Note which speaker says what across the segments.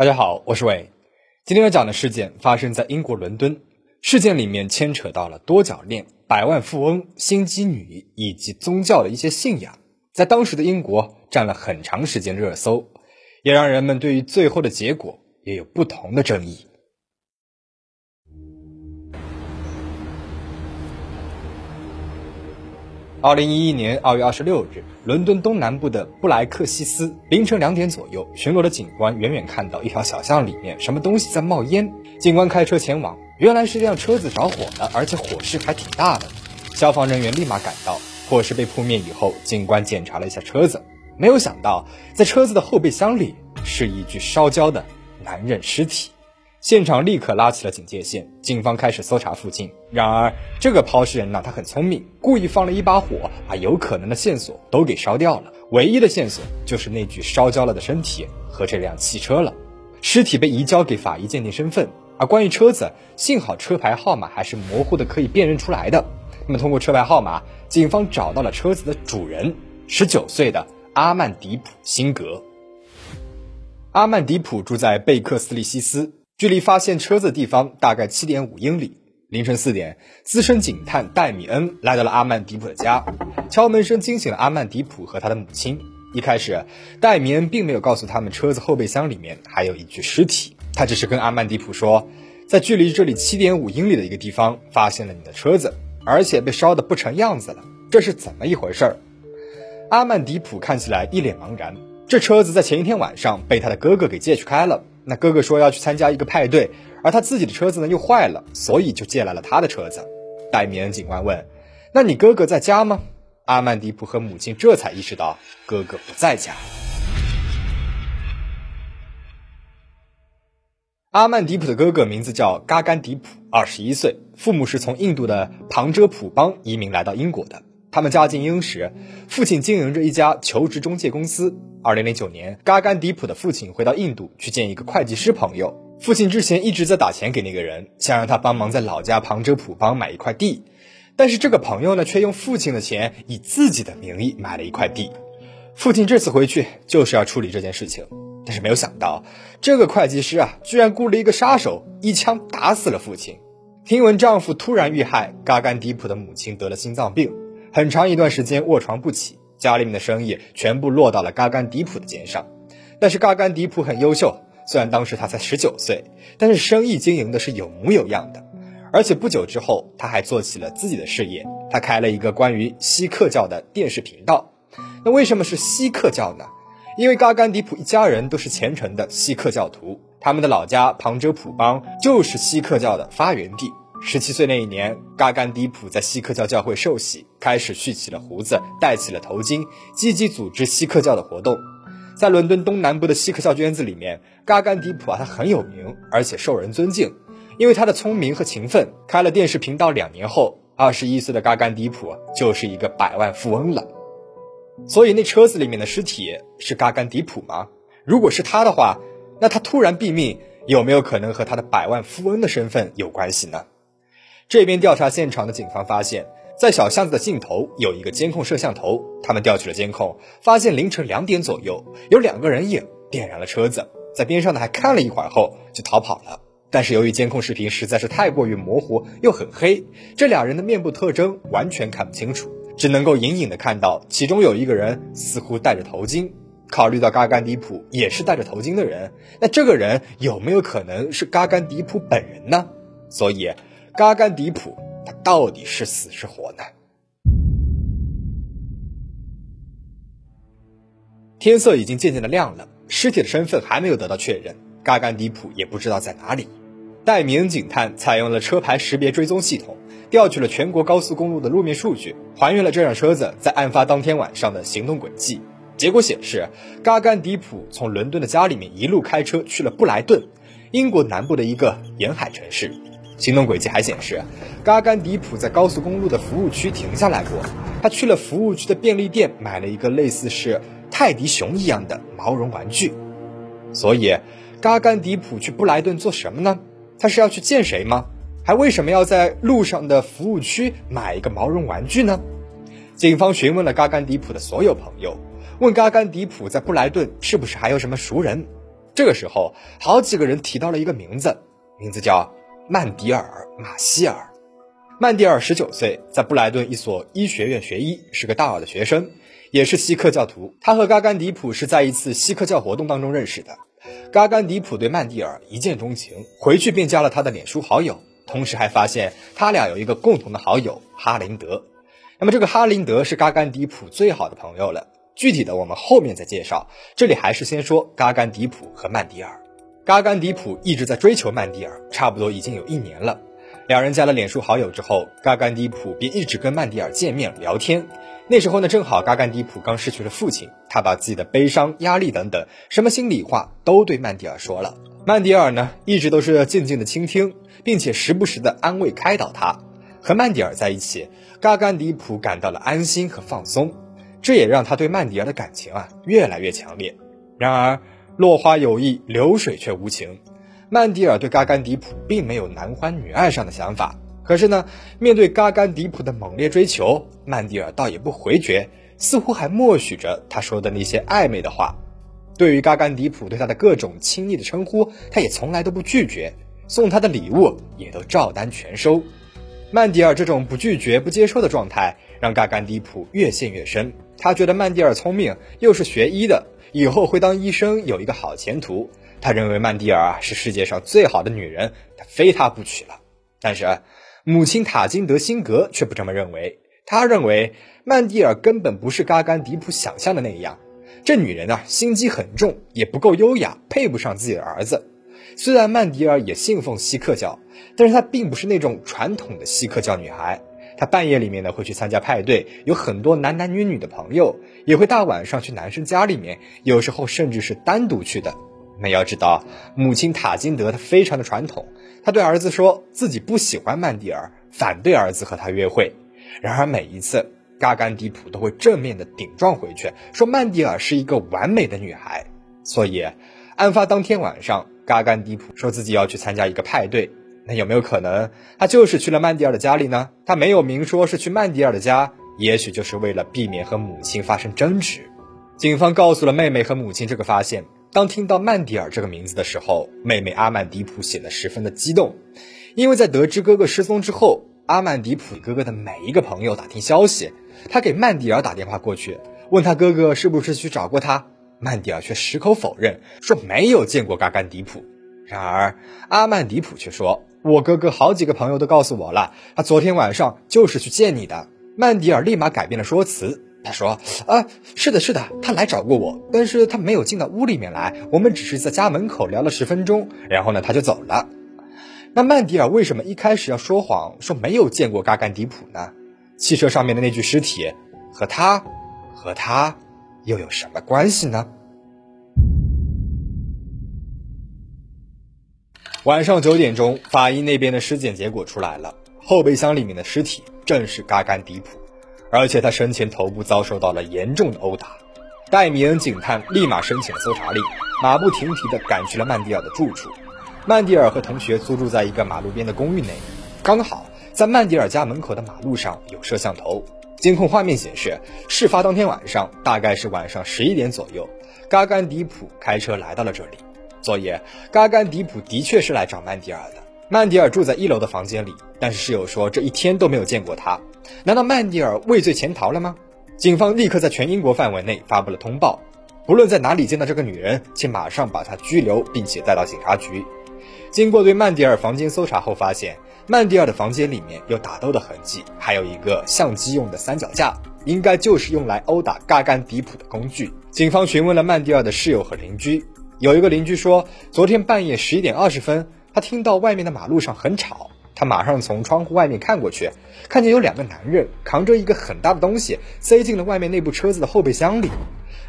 Speaker 1: 大家好，我是伟。今天要讲的事件发生在英国伦敦，事件里面牵扯到了多角恋、百万富翁、心机女以及宗教的一些信仰，在当时的英国占了很长时间热搜，也让人们对于最后的结果也有不同的争议。二零一一年二月二十六日，伦敦东南部的布莱克西斯凌晨两点左右，巡逻的警官远远看到一条小巷里面什么东西在冒烟。警官开车前往，原来是一辆车子着火了，而且火势还挺大的。消防人员立马赶到，火势被扑灭以后，警官检查了一下车子，没有想到在车子的后备箱里是一具烧焦的男人尸体。现场立刻拉起了警戒线，警方开始搜查附近。然而，这个抛尸人呢，他很聪明，故意放了一把火，把有可能的线索都给烧掉了。唯一的线索就是那具烧焦了的身体和这辆汽车了。尸体被移交给法医鉴定身份，而关于车子，幸好车牌号码还是模糊的，可以辨认出来的。那么，通过车牌号码，警方找到了车子的主人，十九岁的阿曼迪普·辛格。阿曼迪普住在贝克斯利西斯。距离发现车子的地方大概七点五英里。凌晨四点，资深警探戴米恩来到了阿曼迪普的家，敲门声惊醒了阿曼迪普和他的母亲。一开始，戴米恩并没有告诉他们车子后备箱里面还有一具尸体，他只是跟阿曼迪普说，在距离这里七点五英里的一个地方发现了你的车子，而且被烧得不成样子了，这是怎么一回事？阿曼迪普看起来一脸茫然，这车子在前一天晚上被他的哥哥给借去开了。那哥哥说要去参加一个派对，而他自己的车子呢又坏了，所以就借来了他的车子。戴米恩警官问：“那你哥哥在家吗？”阿曼迪普和母亲这才意识到哥哥不在家。阿曼迪普的哥哥名字叫嘎甘迪普，二十一岁，父母是从印度的旁遮普邦移民来到英国的。他们家境殷实，父亲经营着一家求职中介公司。二零零九年，嘎甘迪普的父亲回到印度去见一个会计师朋友。父亲之前一直在打钱给那个人，想让他帮忙在老家旁遮普邦买一块地。但是这个朋友呢，却用父亲的钱以自己的名义买了一块地。父亲这次回去就是要处理这件事情，但是没有想到，这个会计师啊，居然雇了一个杀手，一枪打死了父亲。听闻丈夫突然遇害，嘎甘迪普的母亲得了心脏病。很长一段时间卧床不起，家里面的生意全部落到了嘎甘迪普的肩上。但是嘎甘迪普很优秀，虽然当时他才十九岁，但是生意经营的是有模有样的。而且不久之后，他还做起了自己的事业，他开了一个关于锡克教的电视频道。那为什么是锡克教呢？因为嘎甘迪普一家人都是虔诚的锡克教徒，他们的老家旁遮普邦就是锡克教的发源地。十七岁那一年，嘎甘迪普在锡克教教会受洗，开始蓄起了胡子，戴起了头巾，积极组织锡克教的活动。在伦敦东南部的锡克教圈子里面，嘎甘迪普啊，他很有名，而且受人尊敬，因为他的聪明和勤奋。开了电视频道两年后，二十一岁的嘎甘迪普就是一个百万富翁了。所以，那车子里面的尸体是嘎甘迪普吗？如果是他的话，那他突然毙命，有没有可能和他的百万富翁的身份有关系呢？这边调查现场的警方发现，在小巷子的尽头有一个监控摄像头。他们调取了监控，发现凌晨两点左右有两个人影点燃了车子，在边上呢还看了一会儿后就逃跑了。但是由于监控视频实在是太过于模糊又很黑，这俩人的面部特征完全看不清楚，只能够隐隐的看到其中有一个人似乎戴着头巾。考虑到嘎甘迪普也是戴着头巾的人，那这个人有没有可能是嘎甘迪普本人呢？所以。嘎甘迪普，他到底是死是活呢？天色已经渐渐的亮了，尸体的身份还没有得到确认，嘎甘迪普也不知道在哪里。戴明警探采用了车牌识别追踪系统，调取了全国高速公路的路面数据，还原了这辆车子在案发当天晚上的行动轨迹。结果显示，嘎甘迪普从伦敦的家里面一路开车去了布莱顿，英国南部的一个沿海城市。行动轨迹还显示，嘎甘迪普在高速公路的服务区停下来过。他去了服务区的便利店，买了一个类似是泰迪熊一样的毛绒玩具。所以，嘎甘迪普去布莱顿做什么呢？他是要去见谁吗？还为什么要在路上的服务区买一个毛绒玩具呢？警方询问了嘎甘迪普的所有朋友，问嘎甘迪普在布莱顿是不是还有什么熟人。这个时候，好几个人提到了一个名字，名字叫曼迪尔·马希尔。曼迪尔十九岁，在布莱顿一所医学院学医，是个大二的学生，也是锡克教徒。他和嘎甘迪普是在一次锡克教活动当中认识的。嘎甘迪普对曼迪尔一见钟情，回去便加了他的脸书好友，同时还发现他俩有一个共同的好友哈林德。那么这个哈林德是嘎甘迪普最好的朋友了。具体的我们后面再介绍，这里还是先说嘎甘迪普和曼迪尔。嘎甘迪普一直在追求曼迪尔，差不多已经有一年了。两人加了脸书好友之后，嘎甘迪普便一直跟曼迪尔见面聊天。那时候呢，正好嘎甘迪普刚失去了父亲，他把自己的悲伤、压力等等什么心里话都对曼迪尔说了。曼迪尔呢，一直都是静静的倾听，并且时不时的安慰开导他。和曼迪尔在一起，嘎甘迪普感到了安心和放松，这也让他对曼迪尔的感情啊越来越强烈。然而，落花有意，流水却无情。曼迪尔对嘎甘迪普并没有男欢女爱上的想法。可是呢，面对嘎甘迪普的猛烈追求，曼迪尔倒也不回绝，似乎还默许着他说的那些暧昧的话。对于嘎甘迪普对他的各种亲昵的称呼，他也从来都不拒绝，送他的礼物也都照单全收。曼迪尔这种不拒绝、不接受的状态，让嘎甘迪普越陷越深。他觉得曼迪尔聪明，又是学医的，以后会当医生，有一个好前途。他认为曼迪尔啊是世界上最好的女人，他非她不娶了。但是。母亲塔金德辛格却不这么认为，他认为曼蒂尔根本不是嘎甘迪普想象的那样，这女人啊心机很重，也不够优雅，配不上自己的儿子。虽然曼迪尔也信奉锡克教，但是她并不是那种传统的锡克教女孩。他半夜里面呢会去参加派对，有很多男男女女的朋友，也会大晚上去男生家里面，有时候甚至是单独去的。那要知道，母亲塔金德她非常的传统。她对儿子说自己不喜欢曼蒂尔，反对儿子和他约会。然而每一次，嘎甘迪普都会正面的顶撞回去，说曼蒂尔是一个完美的女孩。所以，案发当天晚上，嘎甘迪普说自己要去参加一个派对。那有没有可能，他就是去了曼蒂尔的家里呢？他没有明说是去曼蒂尔的家，也许就是为了避免和母亲发生争执。警方告诉了妹妹和母亲这个发现。当听到曼迪尔这个名字的时候，妹妹阿曼迪普显得十分的激动，因为在得知哥哥失踪之后，阿曼迪普哥哥的每一个朋友打听消息，他给曼迪尔打电话过去，问他哥哥是不是去找过他，曼迪尔却矢口否认，说没有见过嘎甘迪普。然而阿曼迪普却说，我哥哥好几个朋友都告诉我了，他昨天晚上就是去见你的。曼迪尔立马改变了说辞。他说：“啊，是的，是的，他来找过我，但是他没有进到屋里面来，我们只是在家门口聊了十分钟，然后呢，他就走了。那曼迪尔为什么一开始要说谎，说没有见过嘎甘迪普呢？汽车上面的那具尸体和他，和他又有什么关系呢？”晚上九点钟，法医那边的尸检结果出来了，后备箱里面的尸体正是嘎甘迪普。而且他生前头部遭受到了严重的殴打，戴米恩警探立马申请了搜查令，马不停蹄地赶去了曼迪尔的住处。曼迪尔和同学租住在一个马路边的公寓内，刚好在曼迪尔家门口的马路上有摄像头，监控画面显示，事发当天晚上大概是晚上十一点左右，嘎甘迪普开车来到了这里，所以嘎甘迪普的确是来找曼迪尔的。曼迪尔住在一楼的房间里，但是室友说这一天都没有见过他。难道曼迪尔畏罪潜逃了吗？警方立刻在全英国范围内发布了通报，不论在哪里见到这个女人，请马上把她拘留，并且带到警察局。经过对曼迪尔房间搜查后，发现曼迪尔的房间里面有打斗的痕迹，还有一个相机用的三脚架，应该就是用来殴打嘎甘迪普的工具。警方询问了曼迪尔的室友和邻居，有一个邻居说，昨天半夜十一点二十分。他听到外面的马路上很吵，他马上从窗户外面看过去，看见有两个男人扛着一个很大的东西塞进了外面那部车子的后备箱里。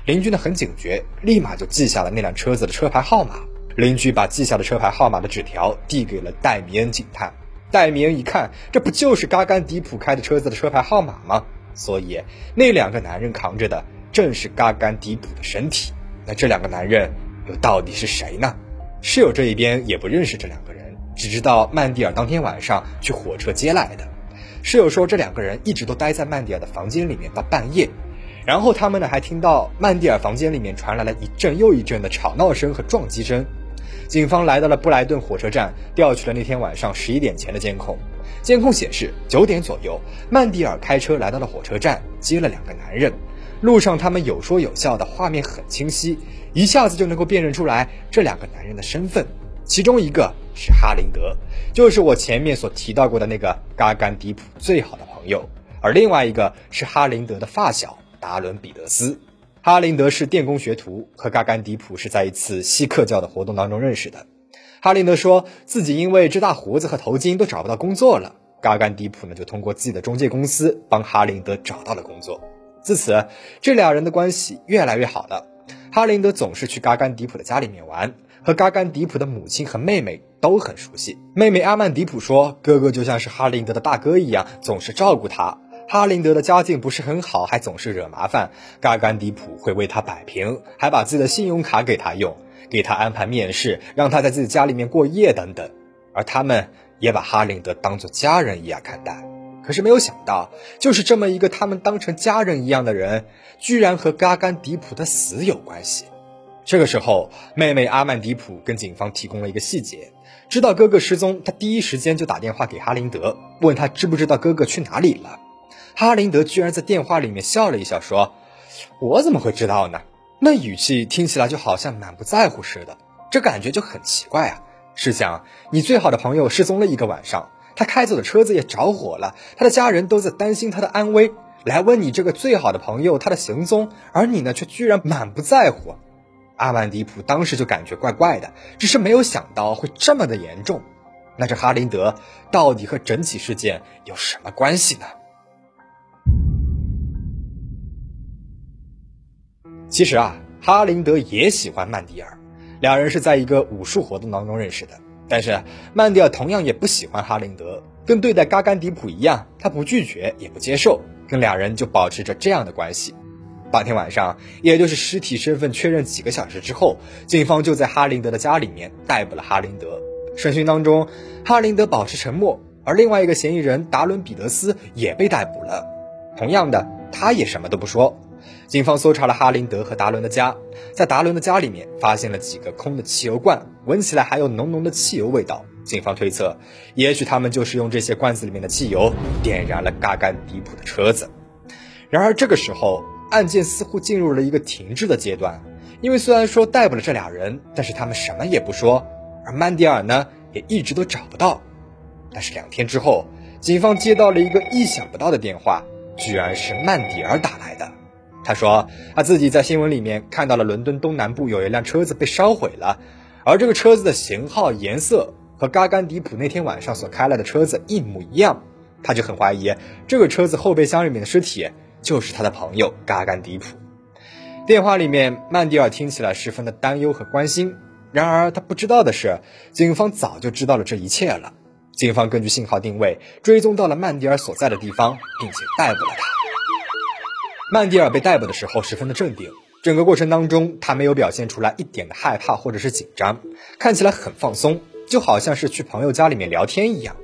Speaker 1: 邻居呢很警觉，立马就记下了那辆车子的车牌号码。邻居把记下的车牌号码的纸条递给了戴米恩警探。戴米恩一看，这不就是嘎甘迪普开的车子的车牌号码吗？所以那两个男人扛着的正是嘎甘迪普的身体。那这两个男人到底是谁呢？室友这一边也不认识这两个人，只知道曼蒂尔当天晚上去火车接来的。室友说，这两个人一直都待在曼蒂尔的房间里面到半夜，然后他们呢还听到曼蒂尔房间里面传来了一阵又一阵的吵闹声和撞击声。警方来到了布莱顿火车站，调取了那天晚上十一点前的监控。监控显示，九点左右，曼蒂尔开车来到了火车站，接了两个男人。路上他们有说有笑的，画面很清晰，一下子就能够辨认出来这两个男人的身份。其中一个是哈林德，就是我前面所提到过的那个嘎甘迪普最好的朋友，而另外一个是哈林德的发小达伦彼得斯。哈林德是电工学徒，和嘎甘迪普是在一次锡克教的活动当中认识的。哈林德说自己因为这大胡子和头巾都找不到工作了，嘎甘迪普呢就通过自己的中介公司帮哈林德找到了工作。自此，这俩人的关系越来越好了。哈林德总是去嘎甘迪普的家里面玩，和嘎甘迪普的母亲和妹妹都很熟悉。妹妹阿曼迪普说，哥哥就像是哈林德的大哥一样，总是照顾他。哈林德的家境不是很好，还总是惹麻烦。嘎甘迪普会为他摆平，还把自己的信用卡给他用，给他安排面试，让他在自己家里面过夜等等。而他们也把哈林德当做家人一样看待。可是没有想到，就是这么一个他们当成家人一样的人，居然和嘎甘迪普的死有关系。这个时候，妹妹阿曼迪普跟警方提供了一个细节：知道哥哥失踪，他第一时间就打电话给哈林德，问他知不知道哥哥去哪里了。哈林德居然在电话里面笑了一笑，说：“我怎么会知道呢？”那语气听起来就好像满不在乎似的，这感觉就很奇怪啊！试想，你最好的朋友失踪了一个晚上，他开走的车子也着火了，他的家人都在担心他的安危，来问你这个最好的朋友他的行踪，而你呢却居然满不在乎。阿曼迪普当时就感觉怪怪的，只是没有想到会这么的严重。那这哈林德到底和整起事件有什么关系呢？其实啊，哈林德也喜欢曼迪尔，两人是在一个武术活动当中认识的。但是曼迪尔同样也不喜欢哈林德，跟对待嘎甘迪普一样，他不拒绝也不接受，跟俩人就保持着这样的关系。当天晚上，也就是尸体身份确认几个小时之后，警方就在哈林德的家里面逮捕了哈林德。审讯当中，哈林德保持沉默，而另外一个嫌疑人达伦彼得斯也被逮捕了，同样的，他也什么都不说。警方搜查了哈林德和达伦的家，在达伦的家里面发现了几个空的汽油罐，闻起来还有浓浓的汽油味道。警方推测，也许他们就是用这些罐子里面的汽油点燃了嘎甘迪普的车子。然而这个时候，案件似乎进入了一个停滞的阶段，因为虽然说逮捕了这俩人，但是他们什么也不说，而曼迪尔呢也一直都找不到。但是两天之后，警方接到了一个意想不到的电话，居然是曼迪尔打来的。他说，他自己在新闻里面看到了伦敦东南部有一辆车子被烧毁了，而这个车子的型号、颜色和嘎甘迪普那天晚上所开来的车子一模一样，他就很怀疑这个车子后备箱里面的尸体就是他的朋友嘎甘迪普。电话里面，曼迪尔听起来十分的担忧和关心，然而他不知道的是，警方早就知道了这一切了。警方根据信号定位，追踪到了曼迪尔所在的地方，并且逮捕了他。曼迪尔被逮捕的时候十分的镇定，整个过程当中他没有表现出来一点的害怕或者是紧张，看起来很放松，就好像是去朋友家里面聊天一样。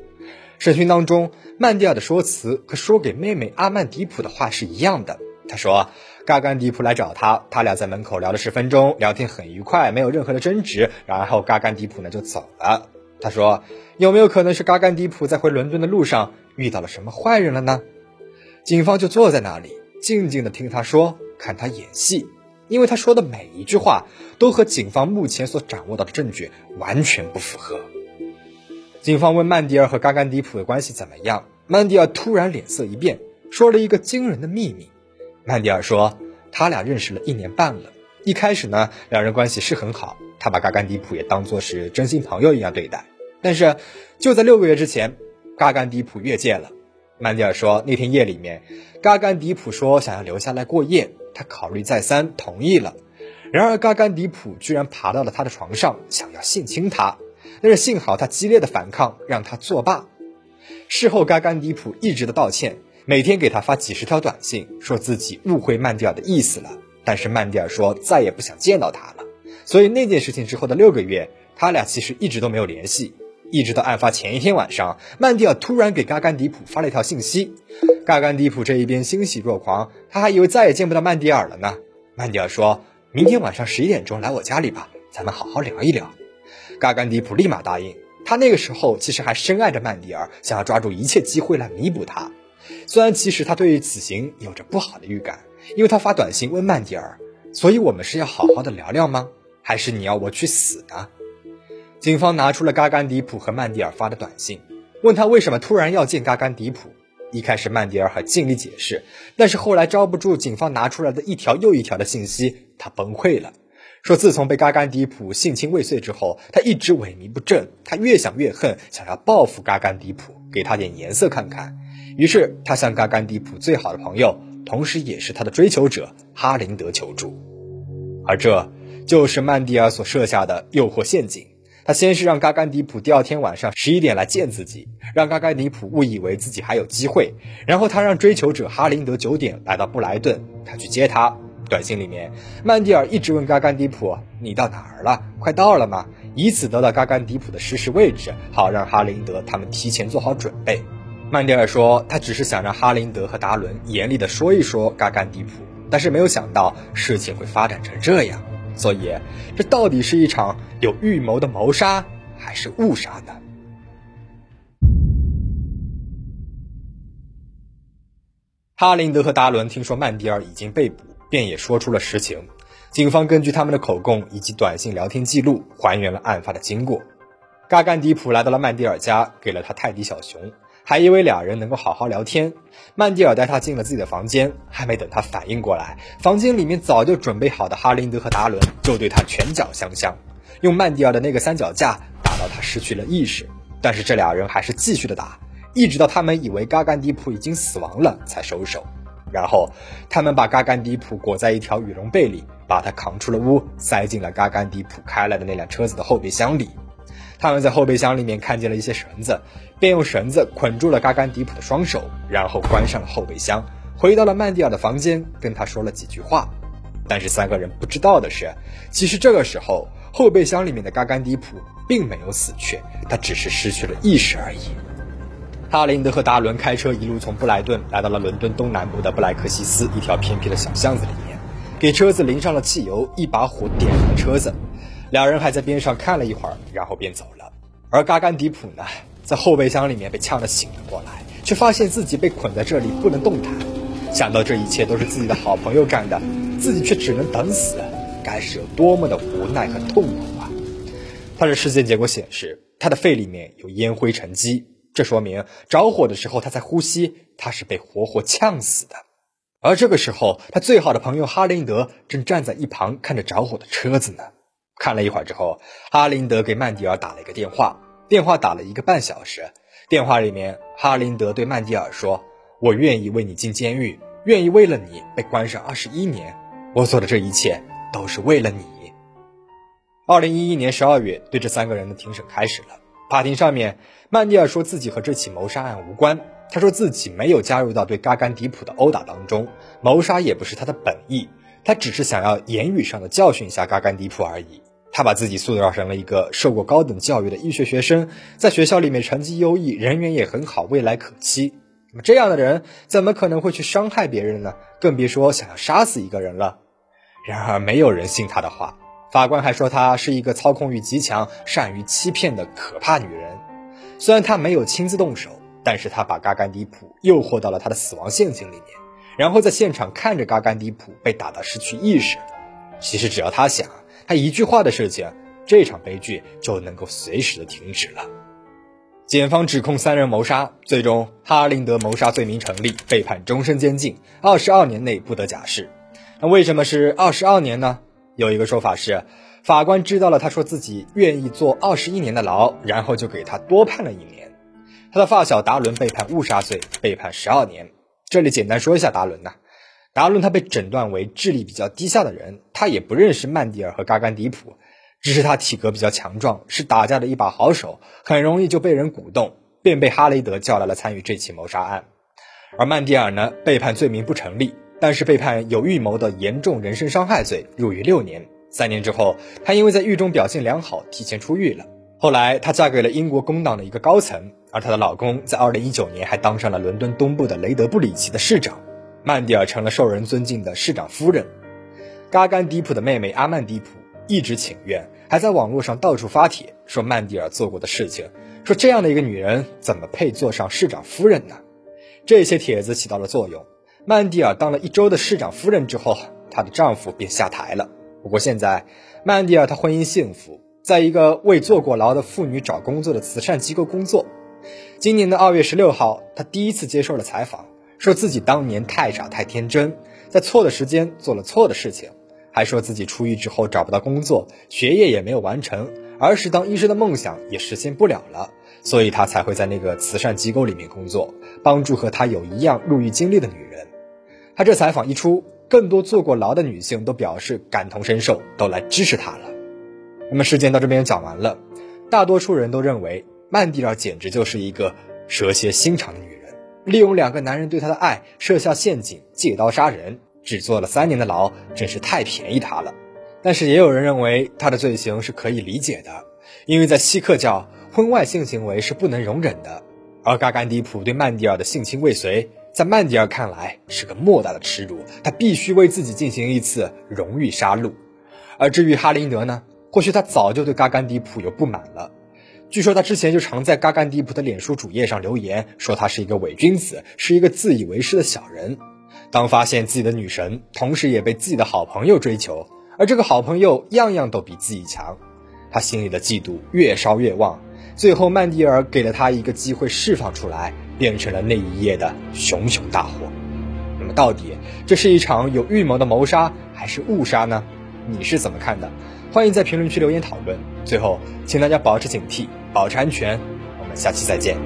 Speaker 1: 审讯当中，曼迪尔的说辞和说给妹妹阿曼迪普的话是一样的。他说，嘎甘迪普来找他，他俩在门口聊了十分钟，聊天很愉快，没有任何的争执，然后嘎甘迪普呢就走了。他说，有没有可能是嘎甘迪普在回伦敦的路上遇到了什么坏人了呢？警方就坐在那里。静静的听他说，看他演戏，因为他说的每一句话都和警方目前所掌握到的证据完全不符合。警方问曼迪尔和嘎甘迪普的关系怎么样，曼迪尔突然脸色一变，说了一个惊人的秘密。曼迪尔说，他俩认识了一年半了，一开始呢，两人关系是很好，他把嘎甘迪普也当作是真心朋友一样对待。但是就在六个月之前，嘎甘迪普越界了。曼迪尔说，那天夜里面，嘎甘迪普说想要留下来过夜，他考虑再三，同意了。然而，嘎甘迪普居然爬到了他的床上，想要性侵他。但是幸好他激烈的反抗，让他作罢。事后，嘎甘迪普一直的道歉，每天给他发几十条短信，说自己误会曼迪尔的意思了。但是曼迪尔说再也不想见到他了。所以那件事情之后的六个月，他俩其实一直都没有联系。一直到案发前一天晚上，曼蒂尔突然给嘎甘迪普发了一条信息。嘎甘迪普这一边欣喜若狂，他还以为再也见不到曼蒂尔了呢。曼蒂尔说：“明天晚上十一点钟来我家里吧，咱们好好聊一聊。”嘎甘迪普立马答应。他那个时候其实还深爱着曼蒂尔，想要抓住一切机会来弥补他。虽然其实他对于此行有着不好的预感，因为他发短信问曼蒂尔：“所以我们是要好好的聊聊吗？还是你要我去死呢？”警方拿出了嘎甘迪普和曼蒂尔发的短信，问他为什么突然要见嘎甘迪普。一开始曼蒂尔还尽力解释，但是后来招不住警方拿出来的一条又一条的信息，他崩溃了，说自从被嘎甘迪普性侵未遂之后，他一直萎靡不振，他越想越恨，想要报复嘎甘迪普，给他点颜色看看。于是他向嘎甘迪普最好的朋友，同时也是他的追求者哈林德求助，而这就是曼蒂尔所设下的诱惑陷阱。他先是让嘎甘迪普第二天晚上十一点来见自己，让嘎甘迪普误以为自己还有机会。然后他让追求者哈林德九点来到布莱顿，他去接他。短信里面，曼蒂尔一直问嘎甘迪普：“你到哪儿了？快到了吗？”以此得到嘎甘迪普的实时位置，好让哈林德他们提前做好准备。曼蒂尔说：“他只是想让哈林德和达伦严厉地说一说嘎甘迪普，但是没有想到事情会发展成这样。”所以，这到底是一场有预谋的谋杀，还是误杀呢？哈林德和达伦听说曼迪尔已经被捕，便也说出了实情。警方根据他们的口供以及短信聊天记录，还原了案发的经过。嘎甘迪普来到了曼迪尔家，给了他泰迪小熊。还以为俩人能够好好聊天，曼蒂尔带他进了自己的房间，还没等他反应过来，房间里面早就准备好的哈林德和达伦就对他拳脚相向，用曼蒂尔的那个三脚架打到他失去了意识。但是这俩人还是继续的打，一直到他们以为嘎甘迪普已经死亡了才收手。然后他们把嘎甘迪普裹在一条羽绒被里，把他扛出了屋，塞进了嘎甘迪普开来的那辆车子的后备箱里。他们在后备箱里面看见了一些绳子，便用绳子捆住了嘎甘迪普的双手，然后关上了后备箱，回到了曼蒂尔的房间，跟他说了几句话。但是三个人不知道的是，其实这个时候后备箱里面的嘎甘迪普并没有死去，他只是失去了意识而已。哈林德和达伦开车一路从布莱顿来到了伦敦东南部的布莱克西斯一条偏僻的小巷子里面，给车子淋上了汽油，一把火点燃了车子。两人还在边上看了一会儿，然后便走了。而嘎甘迪普呢，在后备箱里面被呛得醒了过来，却发现自己被捆在这里不能动弹。想到这一切都是自己的好朋友干的，自己却只能等死，该是有多么的无奈和痛苦啊！他的尸检结果显示，他的肺里面有烟灰沉积，这说明着火的时候他在呼吸，他是被活活呛死的。而这个时候，他最好的朋友哈林德正站在一旁看着着火的车子呢。看了一会儿之后，哈林德给曼迪尔打了一个电话，电话打了一个半小时。电话里面，哈林德对曼迪尔说：“我愿意为你进监狱，愿意为了你被关上二十一年。我做的这一切都是为了你。”二零一一年十二月，对这三个人的庭审开始了。法庭上面，曼迪尔说自己和这起谋杀案无关，他说自己没有加入到对嘎甘迪普的殴打当中，谋杀也不是他的本意，他只是想要言语上的教训一下嘎甘迪普而已。他把自己塑造成了一个受过高等教育的医学学生，在学校里面成绩优异，人缘也很好，未来可期。那么这样的人怎么可能会去伤害别人呢？更别说想要杀死一个人了。然而没有人信他的话，法官还说她是一个操控欲极强、善于欺骗的可怕女人。虽然他没有亲自动手，但是他把嘎甘迪普诱惑到了他的死亡陷阱里面，然后在现场看着嘎甘迪普被打到失去意识。其实只要他想。他一句话的事情，这场悲剧就能够随时的停止了。检方指控三人谋杀，最终哈林德谋杀罪名成立，被判终身监禁，二十二年内不得假释。那为什么是二十二年呢？有一个说法是，法官知道了他说自己愿意坐二十一年的牢，然后就给他多判了一年。他的发小达伦被判误杀罪，被判十二年。这里简单说一下达伦呐。达伦他被诊断为智力比较低下的人，他也不认识曼迪尔和嘎甘迪普，只是他体格比较强壮，是打架的一把好手，很容易就被人鼓动，便被哈雷德叫来了参与这起谋杀案。而曼迪尔呢，被判罪名不成立，但是被判有预谋的严重人身伤害罪，入狱六年。三年之后，他因为在狱中表现良好，提前出狱了。后来她嫁给了英国工党的一个高层，而她的老公在2019年还当上了伦敦东部的雷德布里奇的市长，曼蒂尔成了受人尊敬的市长夫人。嘎甘迪普的妹妹阿曼迪普一直请愿，还在网络上到处发帖说曼蒂尔做过的事情，说这样的一个女人怎么配做上市长夫人呢？这些帖子起到了作用，曼蒂尔当了一周的市长夫人之后，她的丈夫便下台了。不过现在，曼蒂尔她婚姻幸福，在一个为坐过牢的妇女找工作的慈善机构工作。今年的二月十六号，她第一次接受了采访，说自己当年太傻太天真，在错的时间做了错的事情。还说自己出狱之后找不到工作，学业也没有完成，儿时当医生的梦想也实现不了了，所以他才会在那个慈善机构里面工作，帮助和他有一样入狱经历的女人。他这采访一出，更多坐过牢的女性都表示感同身受，都来支持他了。那么事件到这边讲完了，大多数人都认为曼蒂尔简直就是一个蛇蝎心肠的女人，利用两个男人对她的爱设下陷阱，借刀杀人。只坐了三年的牢，真是太便宜他了。但是也有人认为他的罪行是可以理解的，因为在锡克教，婚外性行为是不能容忍的。而嘎甘迪普对曼迪尔的性侵未遂，在曼迪尔看来是个莫大的耻辱，他必须为自己进行一次荣誉杀戮。而至于哈林德呢？或许他早就对嘎甘迪普有不满了。据说他之前就常在嘎甘迪普的脸书主页上留言，说他是一个伪君子，是一个自以为是的小人。当发现自己的女神同时也被自己的好朋友追求，而这个好朋友样样都比自己强，他心里的嫉妒越烧越旺。最后，曼蒂尔给了他一个机会释放出来，变成了那一夜的熊熊大火。那么，到底这是一场有预谋的谋杀，还是误杀呢？你是怎么看的？欢迎在评论区留言讨论。最后，请大家保持警惕，保持安全。我们下期再见。